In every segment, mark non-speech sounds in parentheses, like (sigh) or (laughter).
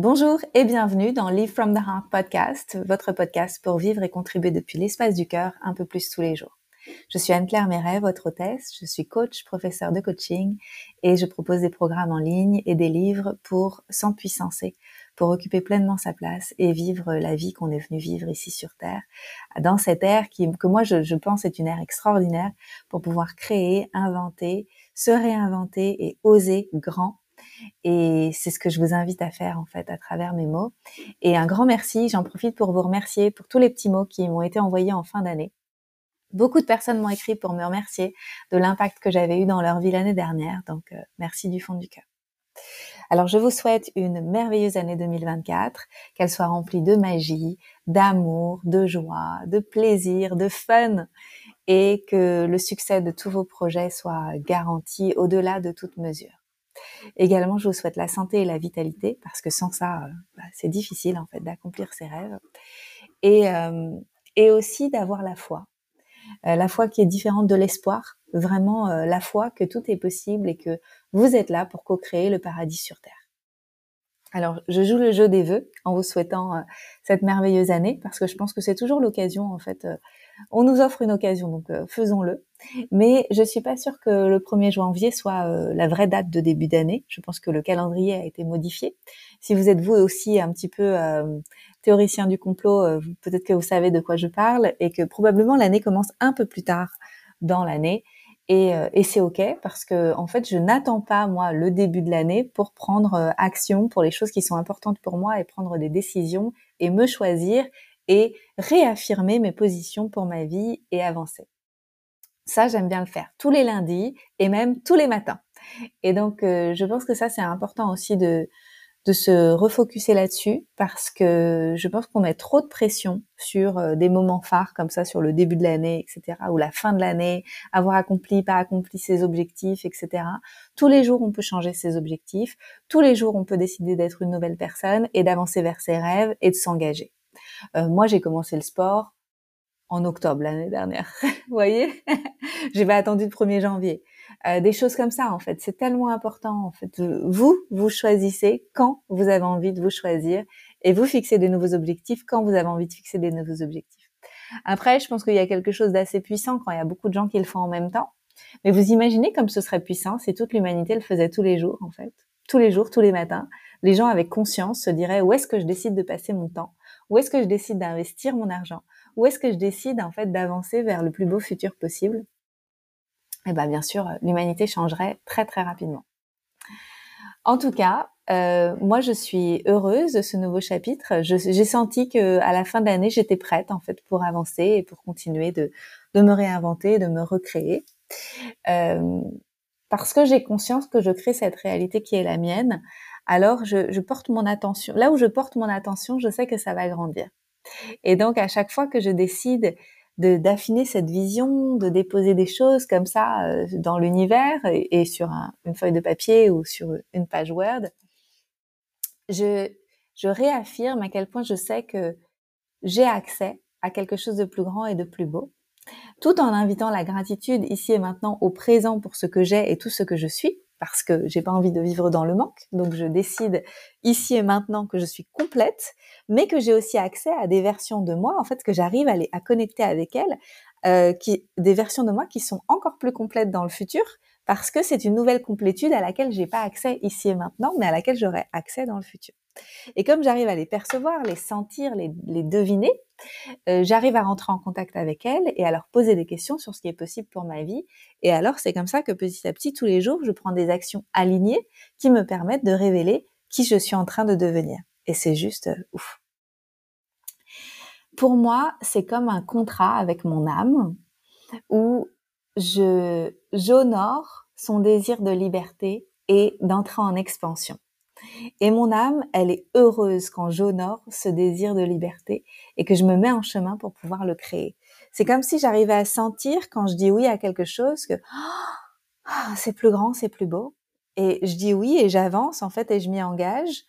Bonjour et bienvenue dans Live from the Heart podcast, votre podcast pour vivre et contribuer depuis l'espace du cœur un peu plus tous les jours. Je suis Anne-Claire Méret, votre hôtesse. Je suis coach, professeur de coaching et je propose des programmes en ligne et des livres pour s'empuissancer, pour occuper pleinement sa place et vivre la vie qu'on est venu vivre ici sur Terre, dans cette ère qui, que moi je, je pense est une ère extraordinaire pour pouvoir créer, inventer, se réinventer et oser grand et c'est ce que je vous invite à faire en fait à travers mes mots. Et un grand merci, j'en profite pour vous remercier pour tous les petits mots qui m'ont été envoyés en fin d'année. Beaucoup de personnes m'ont écrit pour me remercier de l'impact que j'avais eu dans leur vie l'année dernière, donc euh, merci du fond du cœur. Alors je vous souhaite une merveilleuse année 2024, qu'elle soit remplie de magie, d'amour, de joie, de plaisir, de fun, et que le succès de tous vos projets soit garanti au-delà de toute mesure. Également, je vous souhaite la santé et la vitalité, parce que sans ça, euh, bah, c'est difficile en fait d'accomplir ses rêves. Et, euh, aussi d'avoir la foi. Euh, la foi qui est différente de l'espoir, vraiment la foi que tout est possible et que vous êtes là pour co-créer le paradis sur Terre. Alors, je joue le jeu des vœux en vous souhaitant cette merveilleuse année, parce que je pense que c'est toujours l'occasion en fait on nous offre une occasion, donc faisons-le. Mais je suis pas sûre que le 1er janvier soit euh, la vraie date de début d'année. Je pense que le calendrier a été modifié. Si vous êtes vous aussi un petit peu euh, théoricien du complot, peut-être que vous savez de quoi je parle et que probablement l'année commence un peu plus tard dans l'année. Et, et c'est ok parce que en fait, je n'attends pas moi le début de l'année pour prendre action pour les choses qui sont importantes pour moi et prendre des décisions et me choisir et réaffirmer mes positions pour ma vie et avancer. Ça, j'aime bien le faire tous les lundis et même tous les matins. Et donc, euh, je pense que ça, c'est important aussi de, de se refocuser là-dessus parce que je pense qu'on met trop de pression sur euh, des moments phares comme ça, sur le début de l'année, etc., ou la fin de l'année, avoir accompli, pas accompli ses objectifs, etc. Tous les jours, on peut changer ses objectifs. Tous les jours, on peut décider d'être une nouvelle personne et d'avancer vers ses rêves et de s'engager. Euh, moi, j'ai commencé le sport en octobre l'année dernière. (laughs) vous voyez? (laughs) J'ai pas attendu le 1er janvier. Euh, des choses comme ça, en fait, c'est tellement important. En fait, vous, vous choisissez quand vous avez envie de vous choisir et vous fixez des nouveaux objectifs quand vous avez envie de fixer des nouveaux objectifs. Après, je pense qu'il y a quelque chose d'assez puissant quand il y a beaucoup de gens qui le font en même temps. Mais vous imaginez comme ce serait puissant si toute l'humanité le faisait tous les jours, en fait. Tous les jours, tous les matins. Les gens avec conscience se diraient où est-ce que je décide de passer mon temps? Où est-ce que je décide d'investir mon argent? Où est-ce que je décide en fait d'avancer vers le plus beau futur possible? Eh ben bien sûr, l'humanité changerait très très rapidement. En tout cas, euh, moi je suis heureuse de ce nouveau chapitre. J'ai senti que à la fin de l'année, j'étais prête en fait pour avancer et pour continuer de, de me réinventer, de me recréer. Euh, parce que j'ai conscience que je crée cette réalité qui est la mienne, alors je, porte mon attention. Là où je porte mon attention, je sais que ça va grandir. Et donc à chaque fois que je décide d'affiner cette vision, de déposer des choses comme ça euh, dans l'univers et, sur une feuille de papier ou sur une page Word, je, je réaffirme à quel point je sais que j'ai accès à quelque chose de plus grand et de plus beau, tout en invitant la gratitude ici et maintenant au présent pour ce que j'ai et tout ce que je suis, parce que j'ai pas envie de vivre dans le manque. Donc je décide ici et maintenant que je suis complète, mais que j'ai aussi accès à des versions de moi, en fait, que j'arrive à, les, à connecter avec elles, euh, qui, des versions de moi qui sont encore plus complètes dans le futur, parce que c'est une nouvelle complétude à laquelle j'ai pas accès ici et maintenant, mais à laquelle j'aurai accès dans le futur. Et comme j'arrive à les percevoir, les sentir, les, deviner, euh, j'arrive à rentrer en contact avec elles et à leur poser des questions sur ce qui est possible pour ma vie. Et alors, c'est comme ça que petit à petit, tous les jours, je prends des actions alignées qui me permettent de révéler qui je suis en train de devenir. Et c'est juste euh, ouf. Pour moi, c'est comme un contrat avec mon âme où je j'honore son désir de liberté et d'entrer en expansion. Et mon âme, elle est heureuse quand j'honore ce désir de liberté et que je me mets en chemin pour pouvoir le créer. C'est comme si j'arrivais à sentir quand je dis oui à quelque chose que ah, c'est plus grand, c'est plus beau. Et je dis oui et j'avance en fait et je m'y engage.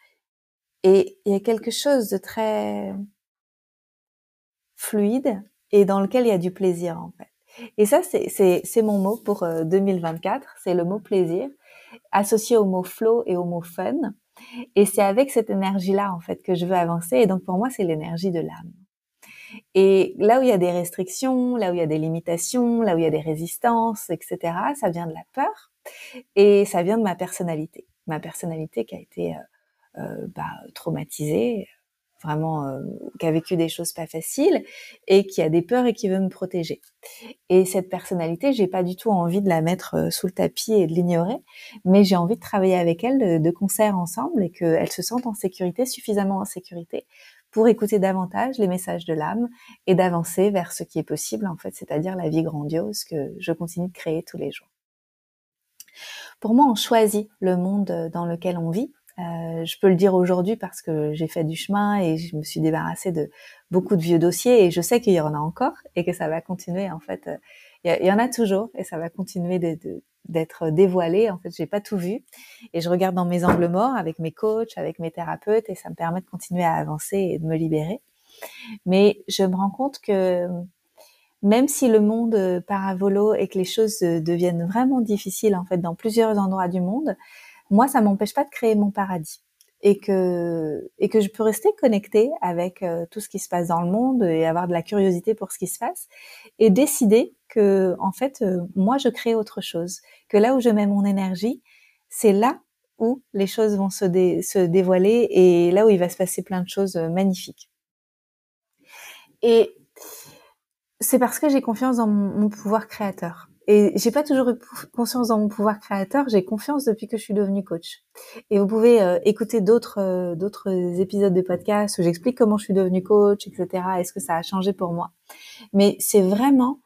Et il y a quelque chose de très fluide et dans lequel il y a du plaisir en fait. Et ça, c'est mon mot pour 2024, euh, c'est le mot plaisir, associé au mot flow et au mot fun. Et c'est avec cette énergie-là, en fait, que je veux avancer. Et donc, pour moi, c'est l'énergie de l'âme. Et là où il y a des restrictions, là où il y a des limitations, là où il y a des résistances, etc., ça vient de la peur et ça vient de ma personnalité. Ma personnalité qui a été euh, euh bah, traumatisée, vraiment euh, qui a vécu des choses pas faciles et qui a des peurs et qui veut me protéger. Et cette personnalité, j'ai pas du tout envie de la mettre euh, sous le tapis et de l'ignorer, mais j'ai envie de travailler avec elle de, de concert ensemble et qu'elle se sente en sécurité, suffisamment en sécurité pour écouter davantage les messages de l'âme et d'avancer vers ce qui est possible en fait, c'est-à-dire la vie grandiose que je continue de créer tous les jours. Pour moi, on choisit le monde dans lequel on vit euh, je peux le dire aujourd'hui parce que j'ai fait du chemin et je me suis débarrassée de beaucoup de vieux dossiers et je sais qu'il y en a encore et que ça va continuer en fait. Il y, en a toujours et ça va continuer d'être dévoilé. En fait, j'ai pas tout vu et je regarde dans mes angles morts avec mes coachs, avec mes thérapeutes et ça me permet de continuer à avancer et de me libérer. Mais je me rends compte que même si le monde volo et que les choses deviennent vraiment difficiles en fait dans plusieurs endroits du monde, moi, ça m'empêche pas de créer mon paradis et que et que je peux rester connectée avec euh, tout ce qui se passe dans le monde et avoir de la curiosité pour ce qui se passe et décider que en fait euh, moi je crée autre chose que là où je mets mon énergie c'est là où les choses vont se, se dévoiler et là où il va se passer plein de choses euh, magnifiques. Et c'est parce que j'ai confiance dans mon pouvoir créateur et j'ai pas toujours eu conscience dans mon pouvoir créateur. J'ai confiance depuis que je suis devenue coach. Et vous pouvez euh, écouter d'autres euh, d'autres épisodes de podcast où j'explique comment je suis devenue coach, etc. Est-ce que ça a changé pour moi Mais c'est vraiment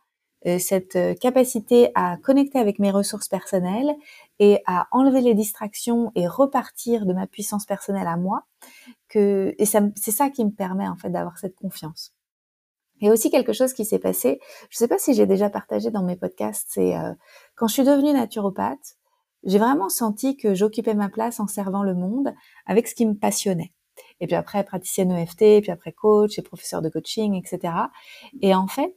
euh, cette capacité à connecter avec mes ressources personnelles et à enlever les distractions et repartir de ma puissance personnelle à moi que et c'est ça qui me permet en fait d'avoir cette confiance. Et aussi quelque chose qui s'est passé, je ne sais pas si j'ai déjà partagé dans mes podcasts, c'est euh, quand je suis devenue naturopathe, j'ai vraiment senti que j'occupais ma place en servant le monde avec ce qui me passionnait. Et puis après, praticienne EFT, puis après coach et professeur de coaching, etc. Et en fait,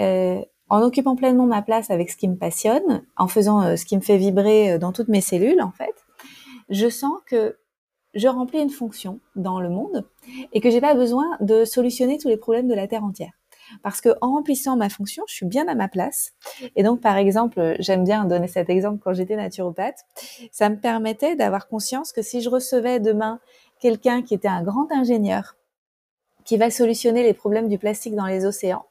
euh, en occupant pleinement ma place avec ce qui me passionne, en faisant euh, ce qui me fait vibrer dans toutes mes cellules, en fait, je sens que je remplis une fonction dans le monde et que j'ai pas besoin de solutionner tous les problèmes de la terre entière. Parce que en remplissant ma fonction, je suis bien à ma place. Et donc, par exemple, j'aime bien donner cet exemple quand j'étais naturopathe. Ça me permettait d'avoir conscience que si je recevais demain quelqu'un qui était un grand ingénieur, qui va solutionner les problèmes du plastique dans les océans,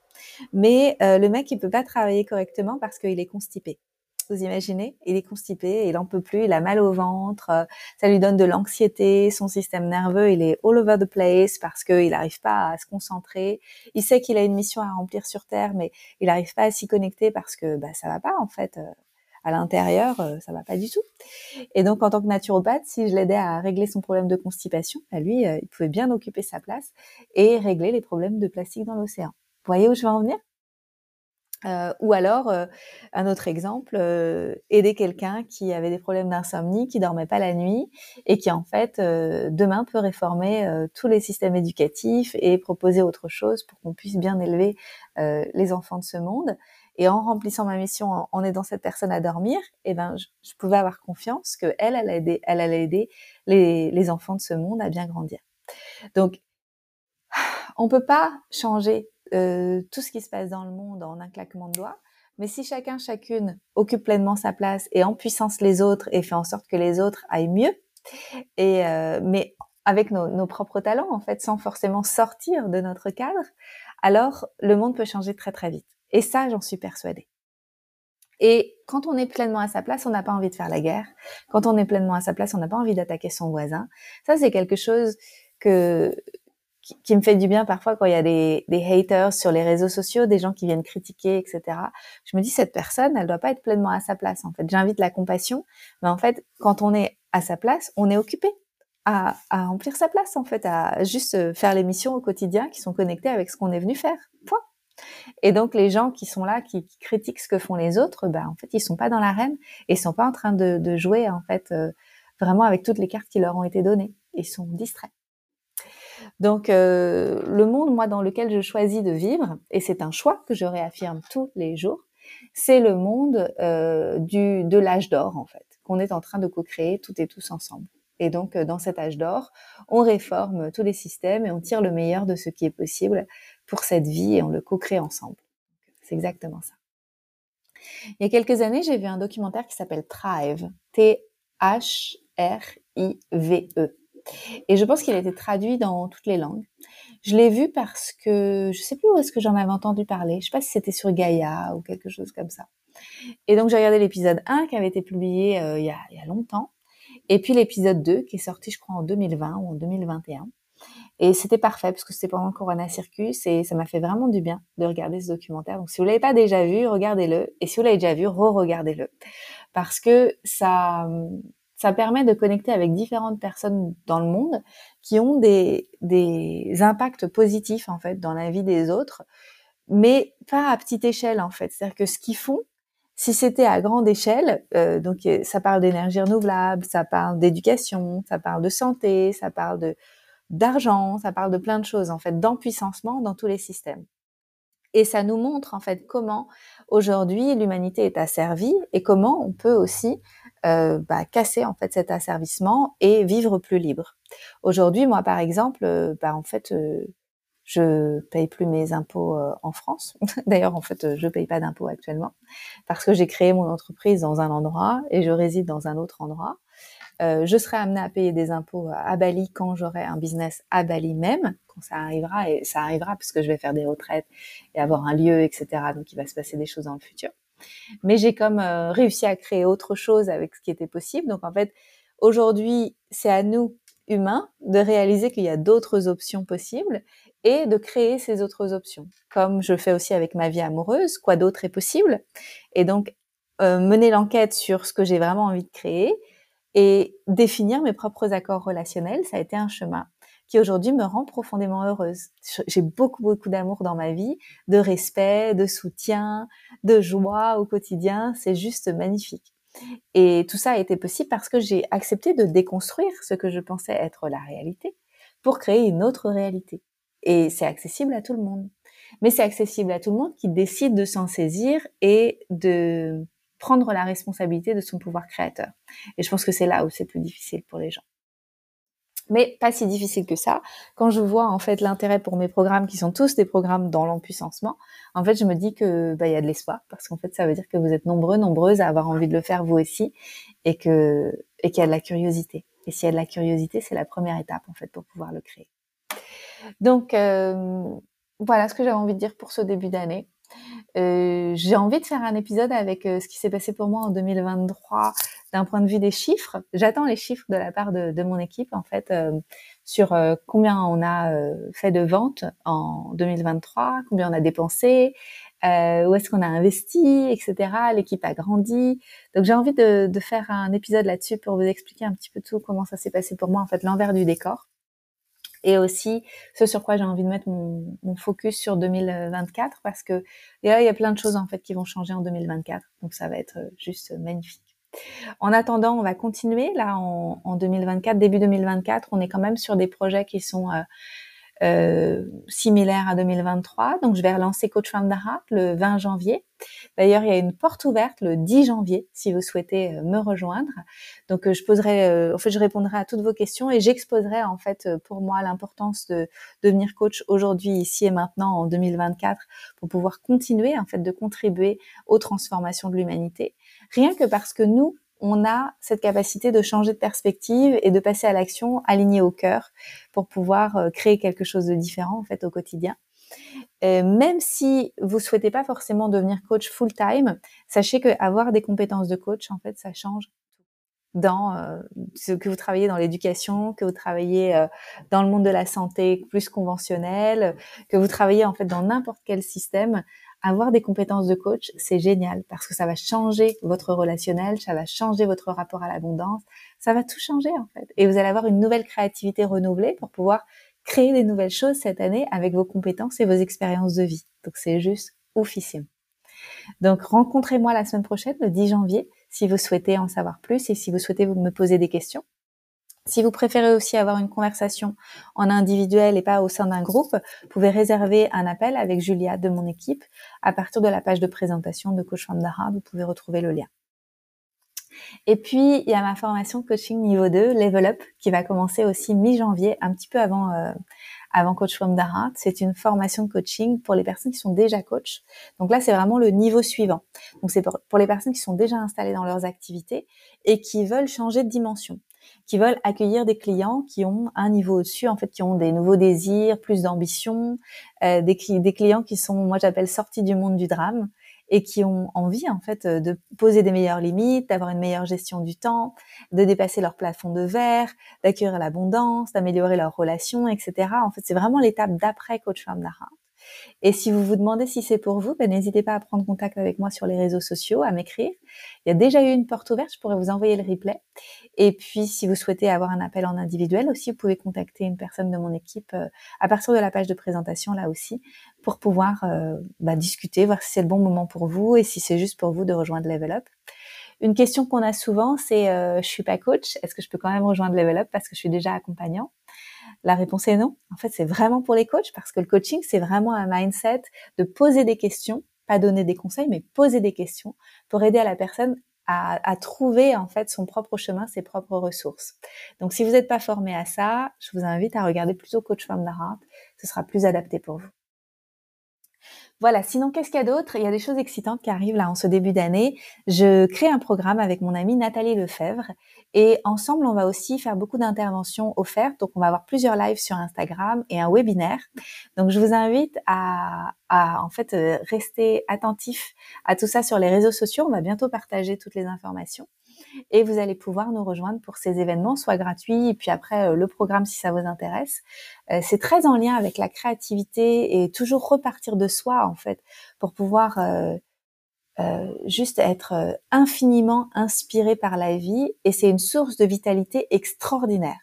mais euh, le mec il peut pas travailler correctement parce qu'il est constipé vous imaginez Il est constipé, il en peut plus, il a mal au ventre, euh, ça lui donne de l'anxiété, son système nerveux, il est all over the place parce qu'il n'arrive pas à se concentrer. Il sait qu'il a une mission à remplir sur Terre, mais il n'arrive pas à s'y connecter parce que bah, ça va pas en fait. Euh, à l'intérieur, euh, ça va pas du tout. Et donc, en tant que naturopathe, si je l'aidais à régler son problème de constipation, bah lui, il pouvait bien occuper sa place et régler les problèmes de plastique dans l'océan. Vous voyez où je veux en venir? Euh, ou alors, euh, un autre exemple, euh, aider quelqu'un qui avait des problèmes d'insomnie, qui dormait pas la nuit et qui en fait demain peut réformer tous les systèmes éducatifs et proposer autre chose pour qu'on puisse bien élever les enfants de ce monde. Et en remplissant ma mission, en, aidant cette personne à dormir, eh ben, je, je pouvais avoir confiance que elle, elle, aider, elle allait aider les, les enfants de ce monde à bien grandir. Donc, on peut pas changer euh, tout ce qui se passe dans le monde en un claquement de doigts. Mais si chacun, chacune occupe pleinement sa place et en puissance les autres et fait en sorte que les autres aillent mieux, et euh, mais avec nos, nos, propres talents en fait, sans forcément sortir de notre cadre, alors le monde peut changer très très vite. Et ça, j'en suis persuadée. Et quand on est pleinement à sa place, on n'a pas envie de faire la guerre. Quand on est pleinement à sa place, on n'a pas envie d'attaquer son voisin. Ça, c'est quelque chose que qui, me fait du bien parfois quand il y a des, des, haters sur les réseaux sociaux, des gens qui viennent critiquer, etc. Je me dis cette personne, elle doit pas être pleinement à sa place. En fait, j'invite la compassion, mais en fait, quand on est à sa place, on est occupé à, à remplir sa place, en fait, à juste euh, faire les missions au quotidien qui sont connectées avec ce qu'on est venu faire. Point. Et donc les gens qui sont là, qui, qui, critiquent ce que font les autres, ben en fait ils sont pas dans l'arène et ils sont pas en train de, de jouer en fait euh, vraiment avec toutes les cartes qui leur ont été données. Ils sont distraits. Donc euh, le monde, moi, dans lequel je choisis de vivre, et c'est un choix que je réaffirme tous les jours, c'est le monde euh, du, de l'âge d'or, en fait, qu'on est en train de co-créer toutes et tous ensemble. Et donc, euh, dans cet âge d'or, on réforme tous les systèmes et on tire le meilleur de ce qui est possible pour cette vie et on le co-crée ensemble. C'est exactement ça. Il y a quelques années, j'ai vu un documentaire qui s'appelle Thrive, T-H-R-I-V-E. Et je pense qu'il a été traduit dans toutes les langues. Je l'ai vu parce que je sais plus où est-ce que j'en avais entendu parler. Je sais pas si c'était sur Gaïa ou quelque chose comme ça. Et donc j'ai regardé l'épisode 1 qui avait été publié euh, il, y a, longtemps. Et puis l'épisode 2 qui est sorti je crois en 2020 ou en 2021. Et c'était parfait parce que c'était pendant le Corona Circus et ça m'a fait vraiment du bien de regarder ce documentaire. Donc si vous l'avez pas déjà vu, regardez-le. Et si vous l'avez déjà vu, re-regardez-le. Parce que ça, ça permet de connecter avec différentes personnes dans le monde qui ont des, impacts positifs en fait dans la vie des autres, mais pas à petite échelle en fait. C'est-à-dire que ce qu'ils font, si c'était à grande échelle, euh, donc ça parle d'énergie renouvelable, ça parle d'éducation, ça parle de santé, ça parle de d'argent, ça parle de plein de choses en fait, d'empuissancement dans tous les systèmes. Et ça nous montre en fait comment aujourd'hui l'humanité est asservie et comment on peut aussi euh, bah, casser en fait cet asservissement et vivre plus libre. Aujourd'hui, moi par exemple, euh, bah, en fait, euh, je paye plus mes impôts euh, en France. (laughs) D'ailleurs, en fait, je paye pas d'impôts actuellement parce que j'ai créé mon entreprise dans un endroit et je réside dans un autre endroit. Euh, je serai amenée à payer des impôts à Bali quand j'aurai un business à Bali même, quand ça arrivera, et ça arrivera parce que je vais faire des retraites et avoir un lieu, etc. Donc il va se passer des choses dans le futur. Mais j'ai comme euh, réussi à créer autre chose avec ce qui était possible. Donc en fait, aujourd'hui, c'est à nous, humains, de réaliser qu'il y a d'autres options possibles et de créer ces autres options. Comme je fais aussi avec ma vie amoureuse, quoi d'autre est possible? Et donc, euh, mener l'enquête sur ce que j'ai vraiment envie de créer et définir mes propres accords relationnels, ça a été un chemin qui aujourd'hui me rend profondément heureuse. J'ai beaucoup, beaucoup d'amour dans ma vie, de respect, de soutien, de joie au quotidien. C'est juste magnifique. Et tout ça a été possible parce que j'ai accepté de déconstruire ce que je pensais être la réalité pour créer une autre réalité. Et c'est accessible à tout le monde. Mais c'est accessible à tout le monde qui décide de s'en saisir et de prendre la responsabilité de son pouvoir créateur. Et je pense que c'est là où c'est plus difficile pour les gens. Mais pas si difficile que ça. Quand je vois en fait l'intérêt pour mes programmes, qui sont tous des programmes dans l'empuissancement, en fait, je me dis que bah il y a de l'espoir parce qu'en fait, ça veut dire que vous êtes nombreux, nombreuses à avoir envie de le faire vous aussi, et que et qu'il y a de la curiosité. Et s'il y a de la curiosité, c'est la première étape en fait pour pouvoir le créer. Donc euh, voilà ce que j'avais envie de dire pour ce début d'année. Euh, j'ai envie de faire un épisode avec euh, ce qui s'est passé pour moi en 2023 d'un point de vue des chiffres. J'attends les chiffres de la part de, de mon équipe en fait euh, sur euh, combien on a fait de ventes en 2023, combien on a dépensé, où est-ce qu'on a investi, etc. L'équipe a grandi. Donc j'ai envie de, de faire un épisode là-dessus pour vous expliquer un petit peu tout comment ça s'est passé pour moi en fait l'envers du décor et aussi ce sur quoi j'ai envie de mettre mon, focus sur 2024 parce que il y a plein de choses en fait qui vont changer en 2024 donc ça va être euh, juste magnifique. En attendant, on va continuer là en, en 2024, début 2024, on est quand même sur des projets qui sont euh, euh, similaire à 2023. Donc, je vais relancer Coach Heart le 20 janvier. D'ailleurs, il y a une porte ouverte le 10 janvier si vous souhaitez euh, me rejoindre. Donc, euh, je poserai, en fait, je répondrai à toutes vos questions et j'exposerai en fait pour moi l'importance de devenir coach aujourd'hui, ici et maintenant, en 2024, pour pouvoir continuer en fait de contribuer aux transformations de l'humanité. Rien que parce que nous, on a cette capacité de changer de perspective et de passer à l'action alignée au cœur pour pouvoir euh, créer quelque chose de différent en fait au quotidien. Euh, même si vous souhaitez pas forcément devenir coach full time, sachez que avoir des compétences de coach en fait ça change dans euh, ce que vous travaillez dans l'éducation, que vous travaillez dans le monde de la santé plus conventionnel, que vous travaillez en fait dans n'importe quel système, avoir des compétences de coach, c'est génial parce que ça va changer votre relationnel, ça va changer votre rapport à l'abondance, ça va tout changer en fait. Et vous allez avoir une nouvelle créativité renouvelée pour pouvoir créer des nouvelles choses cette année avec vos compétences et vos expériences de vie. Donc c'est juste oufissime. Donc rencontrez-moi la semaine prochaine, le 10 janvier, si vous souhaitez en savoir plus et si vous souhaitez me poser des questions. Si vous préférez aussi avoir une conversation en individuel et pas au sein d'un groupe, vous pouvez réserver un appel avec Julia de mon équipe à partir de la page de présentation de Coach Heart. Vous pouvez retrouver le lien. Et puis, il y a ma formation coaching niveau 2, Level Up, qui va commencer aussi mi-janvier, un petit peu avant, euh, Coach Heart. C'est une formation de coaching pour les personnes qui sont déjà coach. Donc là, c'est vraiment le niveau suivant. Donc c'est pour les personnes qui sont déjà installées dans leurs activités et qui veulent changer de dimension qui veulent accueillir des clients qui ont un niveau au-dessus, en fait, qui ont des nouveaux désirs, plus d'ambition, euh, des, des, clients qui sont, moi j'appelle sortis du monde du drame, et qui ont envie en fait euh, de poser des meilleures limites, d'avoir une meilleure gestion du temps, de dépasser leur plafond de verre, d'accueillir l'abondance, d'améliorer leurs relations, etc. En fait, c'est vraiment l'étape d'après Coach Femme Nara. Et si vous vous demandez si c'est pour vous, ben, n'hésitez pas à prendre contact avec moi sur les réseaux sociaux, à m'écrire. Il y a déjà eu une porte ouverte, je pourrais vous envoyer le replay. Et puis, si vous souhaitez avoir un appel en individuel aussi, vous pouvez contacter une personne de mon équipe euh, à partir de la page de présentation là aussi, pour pouvoir euh, bah, discuter, voir si c'est le bon moment pour vous et si c'est juste pour vous de rejoindre Level Up. Une question qu'on a souvent, c'est euh, je suis pas coach, est-ce que je peux quand même rejoindre Level Up parce que je suis déjà accompagnant? La réponse est non. En fait, c'est vraiment pour les coachs parce que le coaching, c'est vraiment un mindset de poser des questions, pas donner des conseils, mais poser des questions pour aider à la personne à, trouver en fait son propre chemin, ses propres ressources. Donc si vous n'êtes pas formé à ça, je vous invite à regarder plutôt Coach Femme d'Arante. Ce sera plus adapté pour vous. Voilà, sinon qu'est-ce qu'il y a d'autre? Il y a des choses excitantes qui arrivent là en ce début d'année. Je crée un programme avec mon amie Nathalie Lefebvre et ensemble on va aussi faire beaucoup d'interventions offertes. Donc on va avoir plusieurs lives sur Instagram et un webinaire. Donc je vous invite à, à en fait euh, rester attentif à tout ça sur les réseaux sociaux. On va bientôt partager toutes les informations et vous allez pouvoir nous rejoindre pour ces événements, soit gratuits, et puis après euh, le programme si ça vous intéresse. Euh, c'est très en lien avec la créativité et toujours repartir de soi en fait pour pouvoir euh, juste être infiniment inspiré par la vie et c'est une source de vitalité extraordinaire.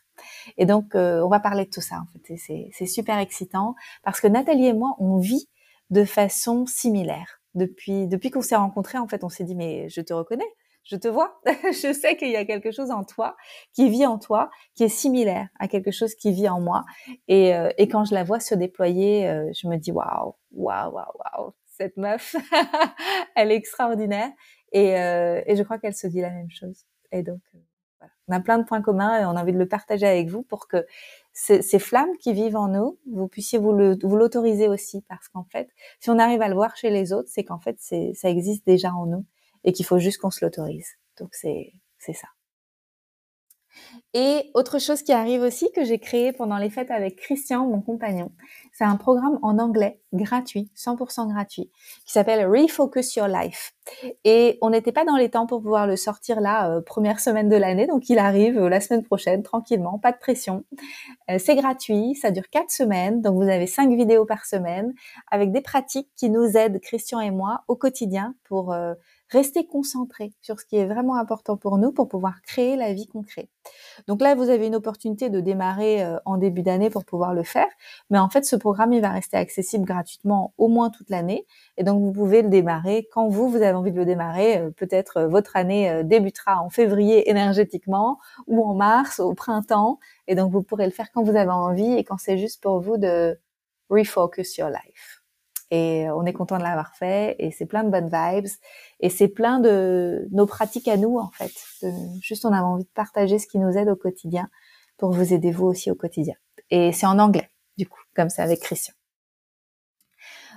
Et donc, on va parler de tout ça, en fait. C'est super excitant parce que Nathalie et moi, on vit de façon similaire. Depuis, depuis qu'on s'est rencontrés, en fait, on s'est dit, mais je te reconnais je te vois, (laughs) je sais qu'il y a quelque chose en toi qui vit en toi, qui est similaire à quelque chose qui vit en moi. Et, euh, et quand je la vois se déployer, euh, je me dis waouh, waouh, waouh, waouh, cette meuf, (laughs) elle est extraordinaire. Et, euh, et je crois qu'elle se dit la même chose. Et donc, voilà. on a plein de points communs et on a envie de le partager avec vous pour que ces, flammes qui vivent en nous, vous puissiez vous l'autoriser aussi, parce qu'en fait, si on arrive à le voir chez les autres, c'est qu'en fait, ça existe déjà en nous et qu'il faut juste qu'on se l'autorise. Donc c'est ça. Et autre chose qui arrive aussi que j'ai créé pendant les fêtes avec Christian, mon compagnon, c'est un programme en anglais gratuit, 100% gratuit, qui s'appelle Refocus Your Life. Et on n'était pas dans les temps pour pouvoir le sortir là, euh, première semaine de l'année, donc il arrive euh, la semaine prochaine, tranquillement, pas de pression. Euh, c'est gratuit, ça dure quatre semaines, donc vous avez cinq vidéos par semaine, avec des pratiques qui nous aident, Christian et moi, au quotidien pour rester concentré sur ce qui est vraiment important pour nous pour pouvoir créer la vie qu'on crée. Donc là, vous avez une opportunité de démarrer euh, en début d'année pour pouvoir le faire, mais en fait, ce programme, il va rester accessible gratuitement au moins toute l'année, et donc vous pouvez le démarrer quand vous, vous avez envie de le démarrer. Euh, peut-être euh, votre année débutera en février énergétiquement, ou en mars, au printemps, et donc vous pourrez le faire quand vous avez envie et quand c'est juste pour vous de refocus your life et on est content de l'avoir fait et c'est plein de bonnes vibes et c'est plein de nos pratiques à nous en fait. juste on a envie de partager ce qui nous aide au quotidien pour vous aider vous aussi au quotidien. Et c'est en anglais du coup, comme c'est avec Christian.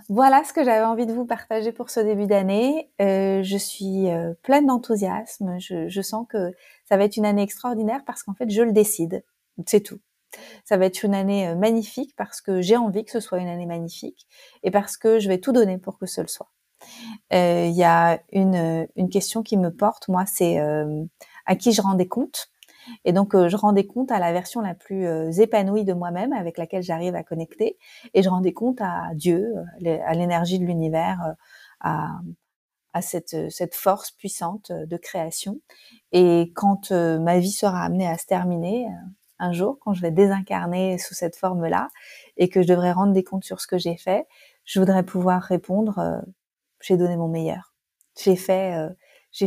Voilà ce que j'avais envie de vous partager pour ce début d'année. Euh, je suis euh, pleine d'enthousiasme. Je, je sens que ça va être une année extraordinaire parce qu'en fait, je le décide. C'est tout. Ça va être une année euh, magnifique parce que j'ai envie que ce soit une année magnifique et parce que je vais tout donner pour que ce soit. Euh, il y a une, euh, une, question qui me porte, moi, c'est à qui je rends des comptes. Et donc, je rends des comptes à la version la plus épanouie de moi-même avec laquelle j'arrive à connecter. Et je rends des comptes à Dieu, à l'énergie de l'univers, à, cette force puissante de création. Et quand ma vie sera amenée à se terminer, un jour, quand je vais désincarner sous cette forme-là et que je devrais rendre des comptes sur ce que j'ai fait, je voudrais pouvoir répondre euh, j'ai donné mon meilleur. J'ai fait euh,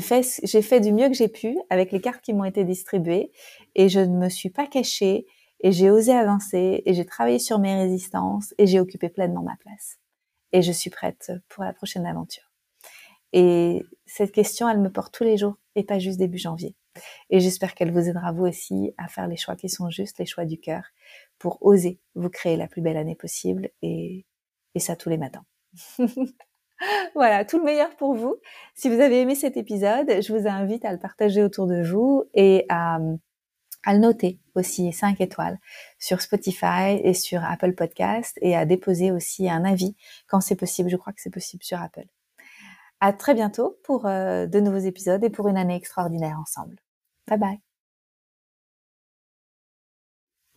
fait j'ai fait du mieux que j'ai pu avec les cartes qui m'ont été distribuées et je ne me suis pas cachée et j'ai osé avancer et j'ai travaillé sur mes résistances et j'ai occupé pleinement ma place. Et je suis prête pour la prochaine aventure. Et cette question, elle me porte tous les jours et pas juste début janvier. Et j'espère qu'elle vous aidera vous aussi à faire les choix qui sont justes, les choix du cœur, pour oser vous créer la plus belle année possible et, ça tous les matins. (laughs) voilà, tout le meilleur pour vous. Si vous avez aimé cet épisode, je vous invite à le partager autour de vous et à, à le noter aussi 5 étoiles sur Spotify et sur Apple Podcast et à déposer aussi un avis quand c'est possible. Je crois que c'est possible sur Apple. À très bientôt pour euh, de nouveaux épisodes et pour une année extraordinaire ensemble. Bye bye.